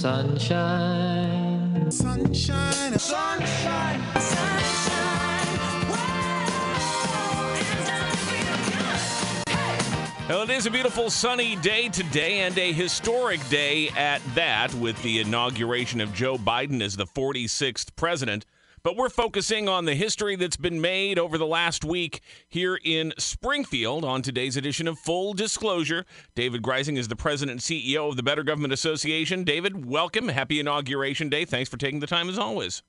Sunshine. Sunshine. Sunshine. Sunshine. Well, it is a beautiful sunny day today and a historic day at that with the inauguration of Joe Biden as the 46th president. But we're focusing on the history that's been made over the last week here in Springfield on today's edition of Full Disclosure. David Greising is the president and CEO of the Better Government Association. David, welcome. Happy Inauguration Day. Thanks for taking the time as always.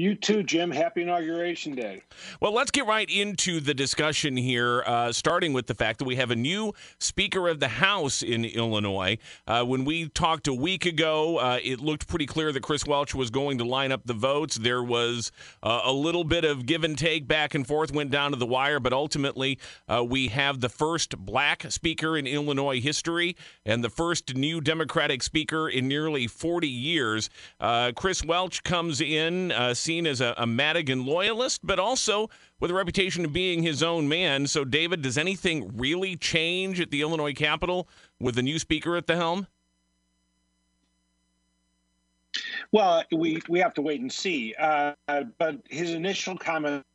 You too, Jim. Happy Inauguration Day. Well, let's get right into the discussion here, uh, starting with the fact that we have a new Speaker of the House in Illinois. Uh, when we talked a week ago, uh, it looked pretty clear that Chris Welch was going to line up the votes. There was uh, a little bit of give and take back and forth, went down to the wire, but ultimately uh, we have the first black Speaker in Illinois history and the first new Democratic Speaker in nearly 40 years. Uh, Chris Welch comes in seen as a, a Madigan loyalist, but also with a reputation of being his own man. So, David, does anything really change at the Illinois Capitol with the new speaker at the helm? Well, we we have to wait and see. Uh, but his initial comments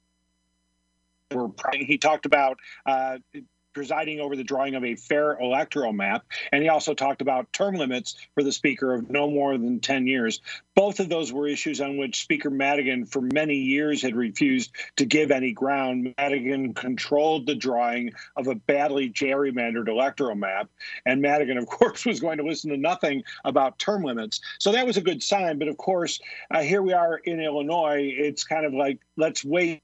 were he talked about uh, presiding over the drawing of a fair electoral map. And he also talked about term limits for the speaker of no more than 10 years. Both of those were issues on which Speaker Madigan, for many years, had refused to give any ground. Madigan controlled the drawing of a badly gerrymandered electoral map. And Madigan, of course, was going to listen to nothing about term limits. So that was a good sign. But of course, uh, here we are in Illinois. It's kind of like, let's wait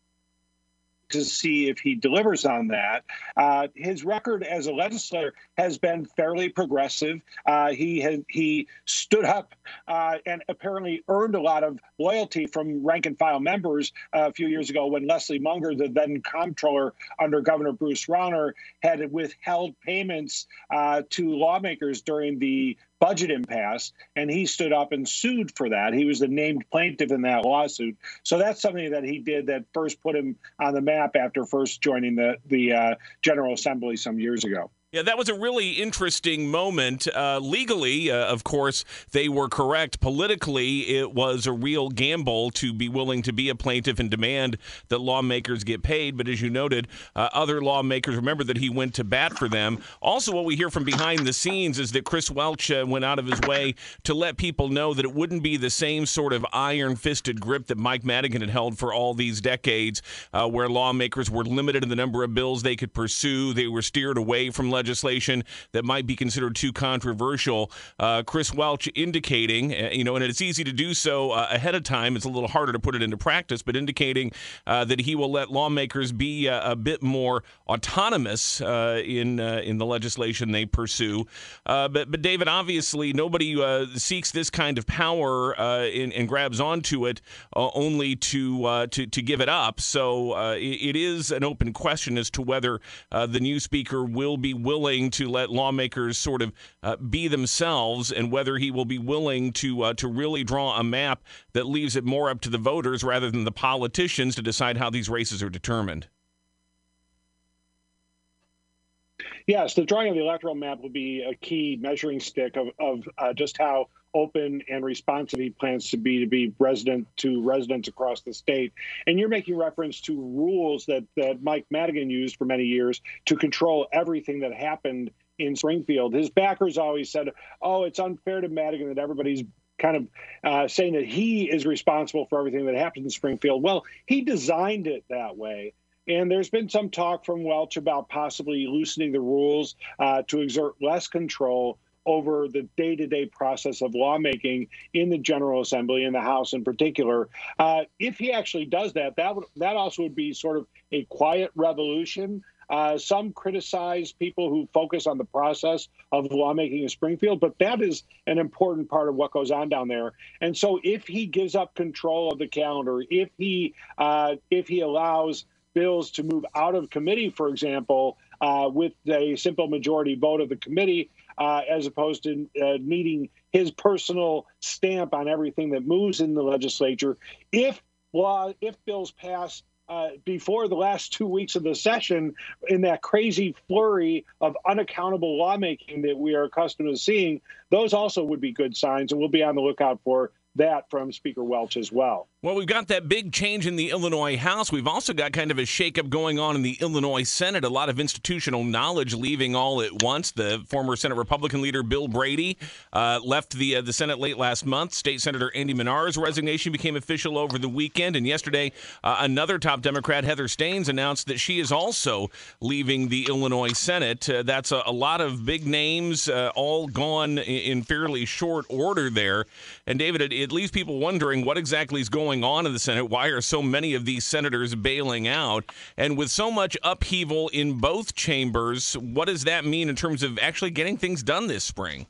to see if he delivers on that. Uh, his record as a legislator has been fairly progressive. Uh, he has he stood up uh, and apparently earned a lot of loyalty from rank and file members uh, a few years ago when Leslie Munger, the then comptroller under Governor Bruce Rauner, had withheld payments uh, to lawmakers during the budget impasse, and he stood up and sued for that. He was the named plaintiff in that lawsuit. So that's something that he did that first put him on the map after first joining the the uh, General Assembly some years ago. Yeah, that was a really interesting moment. Uh, legally, uh, of course, they were correct. Politically, it was a real gamble to be willing to be a plaintiff and demand that lawmakers get paid. But as you noted, uh, other lawmakers remember that he went to bat for them. Also, what we hear from behind the scenes is that Chris Welch uh, went out of his way to let people know that it wouldn't be the same sort of iron fisted grip that Mike Madigan had held for all these decades, uh, where lawmakers were limited in the number of bills they could pursue. They were steered away from legislation that might be considered too controversial. Uh, Chris Welch indicating, uh, you know, and it's easy to do so uh, ahead of time. It's a little harder to put it into practice, but indicating uh, that he will let lawmakers be uh, a bit more autonomous uh, in in the legislation they pursue. but but David, obviously, nobody seeks this kind of power in, and grabs onto it only to to to give it up. So it, it is an open question as to whether the new speaker will be willing willing to let lawmakers sort of uh, be themselves, and whether he will be willing to uh, to really draw a map that leaves it more up to the voters rather than the politicians to decide how these races are determined. Yes, the drawing of the electoral map will be a key measuring stick of, of uh, just how open and responsive he plans to be to be resident to residents across the state. And you're making reference to rules that that Mike Madigan used for many years to control everything that happened in Springfield. His backers always said, "Oh, it's unfair to Madigan that everybody's." Kind of uh, saying that he is responsible for everything that happened in Springfield. Well, he designed it that way. And there's been some talk from Welch about possibly loosening the rules uh, to exert less control over the day to day process of lawmaking in the General Assembly, in the House in particular. Uh, if he actually does that, that, would, that also would be sort of a quiet revolution. Uh, some criticize people who focus on the process of lawmaking in Springfield, but that is an important part of what goes on down there. And so, if he gives up control of the calendar, if he uh, if he allows bills to move out of committee, for example, uh, with a simple majority vote of the committee, uh, as opposed to uh, needing his personal stamp on everything that moves in the legislature. If law, if bills pass uh, before the last two weeks of the session in that crazy flurry of unaccountable lawmaking that we are accustomed to seeing, those also would be good signs, and we'll be on the lookout for that from Speaker Welch as well. Well, we've got that big change in the Illinois House. We've also got kind of a shakeup going on in the Illinois Senate. A lot of institutional knowledge leaving all at once. The former Senate Republican leader Bill Brady uh, left the uh, the Senate late last month. State Senator Andy Manar's resignation became official over the weekend, and yesterday, uh, another top Democrat, Heather Steans, announced that she is also leaving the Illinois Senate. Uh, that's a, a, lot of big names, uh, all gone in, in, fairly short order there. And David, it, it leaves people wondering what exactly is going going on in the Senate? Why are so many of these senators bailing out? And with so much upheaval in both chambers, what does that mean in terms of actually getting things done this spring?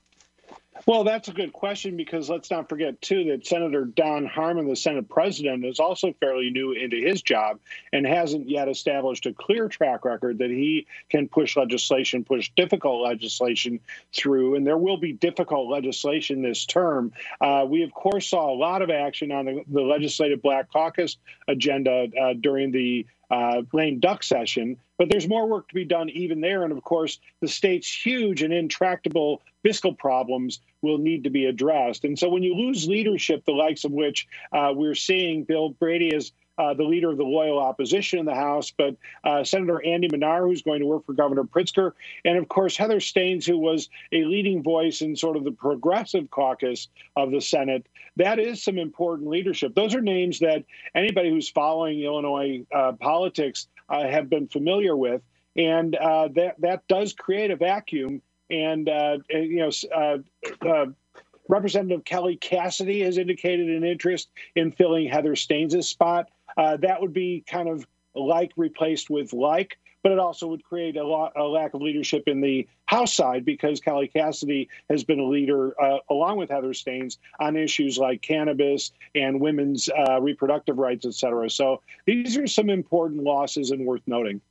Well, that's a good question because let's not forget, too, that Senator Don Harmon, the Senate president, is also fairly new into his job and hasn't yet established a clear track record that he can push legislation, push difficult legislation through. And there will be difficult legislation this term. Uh, we, of course, saw a lot of action on the, the Legislative Black Caucus agenda uh, during the uh, lame duck session. But there's more work to be done even there. And of course, the state's huge and intractable fiscal problems will need to be addressed. And so when you lose leadership, the likes of which uh, we're seeing, Bill Brady is uh, the leader of the loyal opposition in the House, but uh, Senator Andy Manar, who's going to work for Governor Pritzker, and of course Heather Steans, who was a leading voice in sort of the progressive caucus of the Senate. That is some important leadership. Those are names that anybody who's following Illinois uh, politics uh, have been familiar with, and uh, that that does create a vacuum. And you know. Representative Kelly Cassidy has indicated an interest in filling Heather Steans' spot. Uh, that would be kind of like replaced with like, but it also would create a, lot, a lack of leadership in the House side because Kelly Cassidy has been a leader, uh, along with Heather Steans, on issues like cannabis and women's uh, reproductive rights, et cetera. So these are some important losses and worth noting.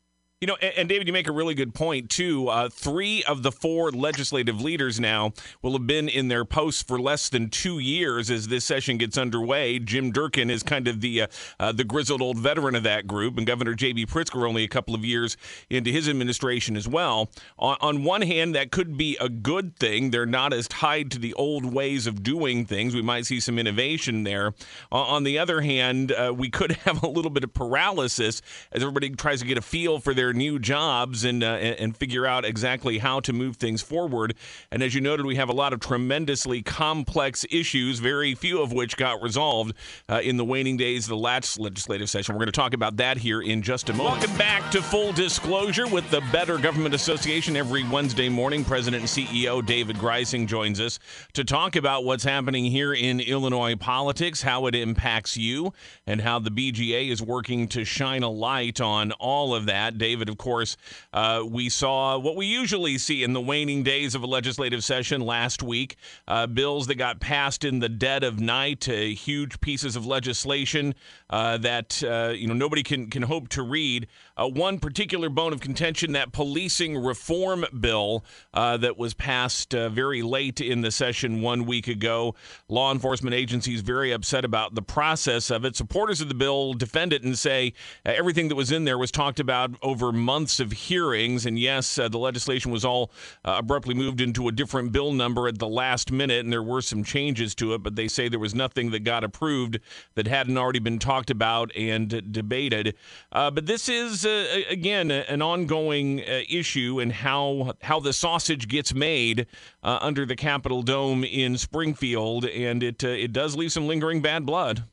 You know, and, David, you make a really good point, too. Uh, three of the four legislative leaders now will have been in their posts for less than two years as this session gets underway. Jim Durkin is kind of the uh, uh, the grizzled old veteran of that group, and Governor J.B. Pritzker only a couple of years into his administration as well. On, on one hand, that could be a good thing. They're not as tied to the old ways of doing things. We might see some innovation there. on the other hand, uh, we could have a little bit of paralysis as everybody tries to get a feel for their their new jobs and, uh, and figure out exactly how to move things forward. And as you noted, we have a lot of tremendously complex issues, very few of which got resolved uh, in the waning days of the last legislative session. We're going to talk about that here in just a moment. Welcome back to Full Disclosure with the Better Government Association. Every Wednesday morning, President and CEO David Greising joins us to talk about what's happening here in Illinois politics, how it impacts you, and how the BGA is working to shine a light on all of that. David David, of course, uh, we saw what we usually see in the waning days of a legislative session last week uh, bills that got passed in the dead of night, uh, huge pieces of legislation uh, that uh, you know nobody can, can hope to read. Uh, one particular bone of contention that policing reform bill that was passed very late in the session one week ago. Law enforcement agencies very upset about the process of it. Supporters of the bill defend it and say everything that was in there was talked about over months of hearings. And yes, uh, the legislation was all uh, abruptly moved into a different bill number at the last minute, and there were some changes to it, but they say there was nothing that got approved that hadn't already been talked about and debated. Uh, but this is, uh, again, an ongoing uh, issue and how, how the sausage gets made under the Capitol Dome in Springfield, and it, it does leave some lingering bad blood.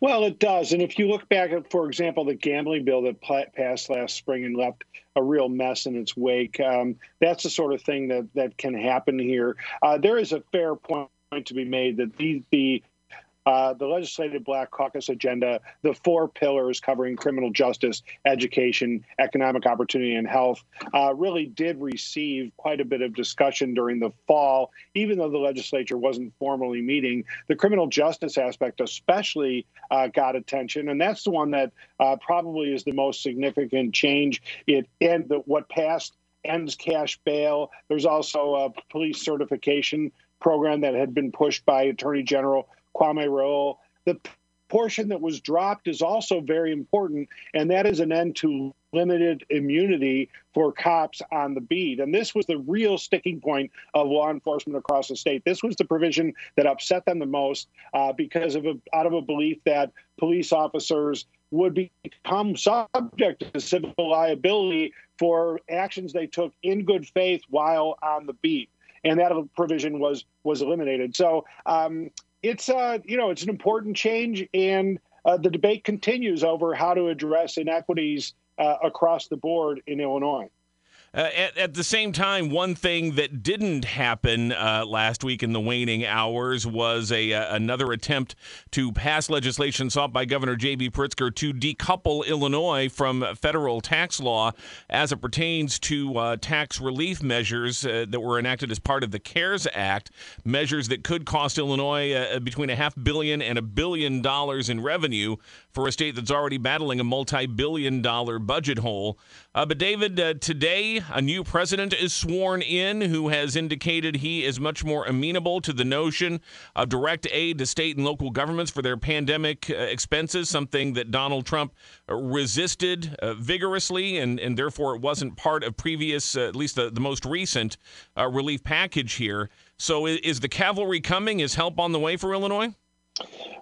Well, it does. And if you look back at, for example, the gambling bill that passed last spring and left a real mess in its wake, um, that's the sort of thing that, that can happen here. Uh, there is a fair point to be made that the, the uh, the Legislative Black Caucus agenda, the four pillars covering criminal justice, education, economic opportunity, and health, uh, really did receive quite a bit of discussion during the fall, even though the legislature wasn't formally meeting. The criminal justice aspect, especially, uh, got attention, and that's the one that uh, probably is the most significant change. It and the, what passed ends cash bail. There's also a police certification program that had been pushed by Attorney General Kwame. The portion that was dropped is also very important, and that is an end to limited immunity for cops on the beat. And this was the real sticking point of law enforcement across the state. This was the provision that upset them the most uh, because of a, out of a belief that police officers would become subject to civil liability for actions they took in good faith while on the beat. And that provision was was eliminated. So um, it's uh, you know it's an important change, and uh, the debate continues over how to address inequities uh, across the board in Illinois. Uh, at, at, the same time, one thing that didn't happen uh, last week in the waning hours was a uh, another attempt to pass legislation sought by Governor J.B. Pritzker to decouple Illinois from federal tax law as it pertains to uh, tax relief measures uh, that were enacted as part of the CARES Act, measures that could cost Illinois uh, between a half billion and a billion dollars in revenue for a state that's already battling a multi-billion dollar budget hole. but David, today a new president is sworn in who has indicated he is much more amenable to the notion of direct aid to state and local governments for their pandemic uh, expenses, something that Donald Trump uh, resisted uh, vigorously, and, and therefore it wasn't part of previous, uh, at least the, the most recent uh, relief package here. So is the cavalry coming? Is help on the way for Illinois?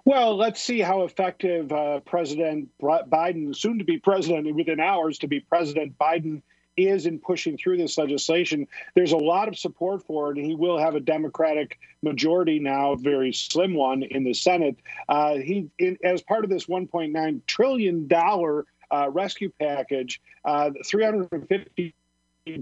Well, let's see how effective uh, President Biden, soon to be president within hours to be President Biden, is in pushing through this legislation. There's a lot of support for it, and he will have a Democratic majority now, a very slim one in the Senate. Uh, he, in, as part of this 1.9 trillion dollar uh, rescue package, uh, 350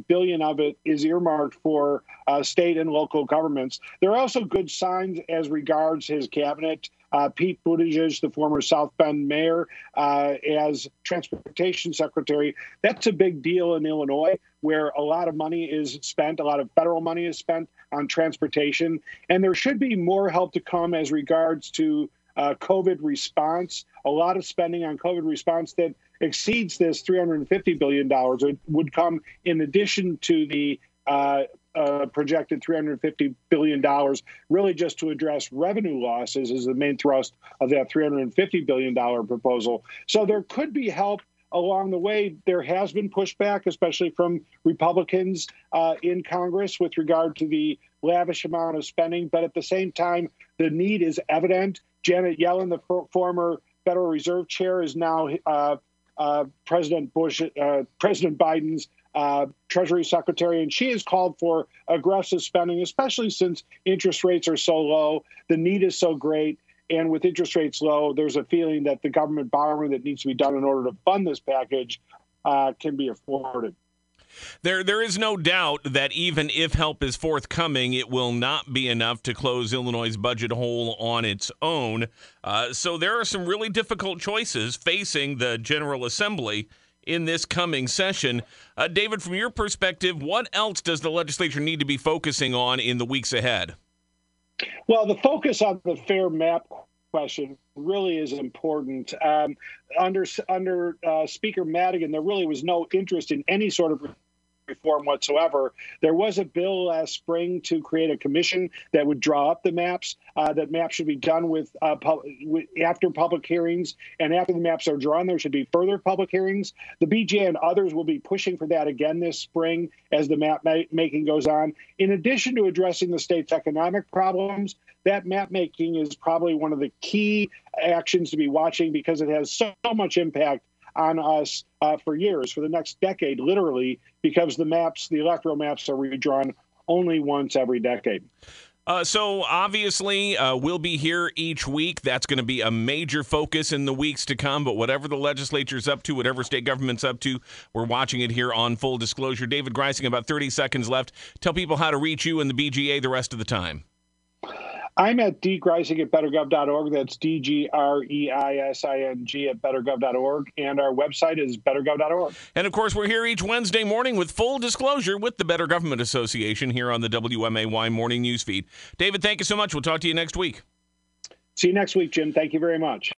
billion of it is earmarked for uh, state and local governments. There are also good signs as regards his cabinet. Uh, Pete Buttigieg, the former South Bend mayor, uh, as transportation secretary. That's a big deal in Illinois, where a lot of money is spent, a lot of federal money is spent on transportation. And there should be more help to come as regards to uh, COVID response, a lot of spending on COVID response that exceeds this $350 billion. It would come in addition to the uh, uh, projected $350 billion, really just to address revenue losses, is the main thrust of that $350 billion proposal. So there could be help along the way. There has been pushback, especially from Republicans uh, in Congress, with regard to the lavish amount of spending. But at the same time, the need is evident. Janet Yellen, the former Federal Reserve Chair, is now uh, President Bush, uh, President Biden's uh, Treasury Secretary, and she has called for aggressive spending, especially since interest rates are so low, the need is so great. And with interest rates low, there's a feeling that the government borrowing that needs to be done in order to fund this package uh, can be afforded. There, there is no doubt that even if help is forthcoming, it will not be enough to close Illinois' budget hole on its own. Uh, so there are some really difficult choices facing the General Assembly in this coming session. Uh, David, from your perspective, what else does the legislature need to be focusing on in the weeks ahead? Well, the focus on the fair map question really is important. Um, under under uh, Speaker Madigan, there really was no interest in any sort of reform whatsoever. There was a bill last spring to create a commission that would draw up the maps. Uh, that maps should be done with, uh, with, after public hearings, and after the maps are drawn, there should be further public hearings. The BJ and others will be pushing for that again this spring as the map ma- making goes on. In addition to addressing the state's economic problems, that map making is probably one of the key actions to be watching because it has so much impact on us uh, for years, for the next decade, literally, because the maps, the electoral maps, are redrawn only once every decade. Uh, so obviously, uh, we'll be here each week. That's going to be a major focus in the weeks to come. But whatever the legislature's up to, whatever state government's up to, we're watching it here on Full Disclosure. David Greising, about 30 seconds left. Tell people how to reach you and the BGA the rest of the time. I'm at dgreising at bettergov.org. That's D G R E I S I N G at bettergov.org. And our website is bettergov.org. And of course, we're here each Wednesday morning with full disclosure with the Better Government Association here on the WMAY Morning News Feed. David, thank you so much. We'll talk to you next week. See you next week, Jim. Thank you very much.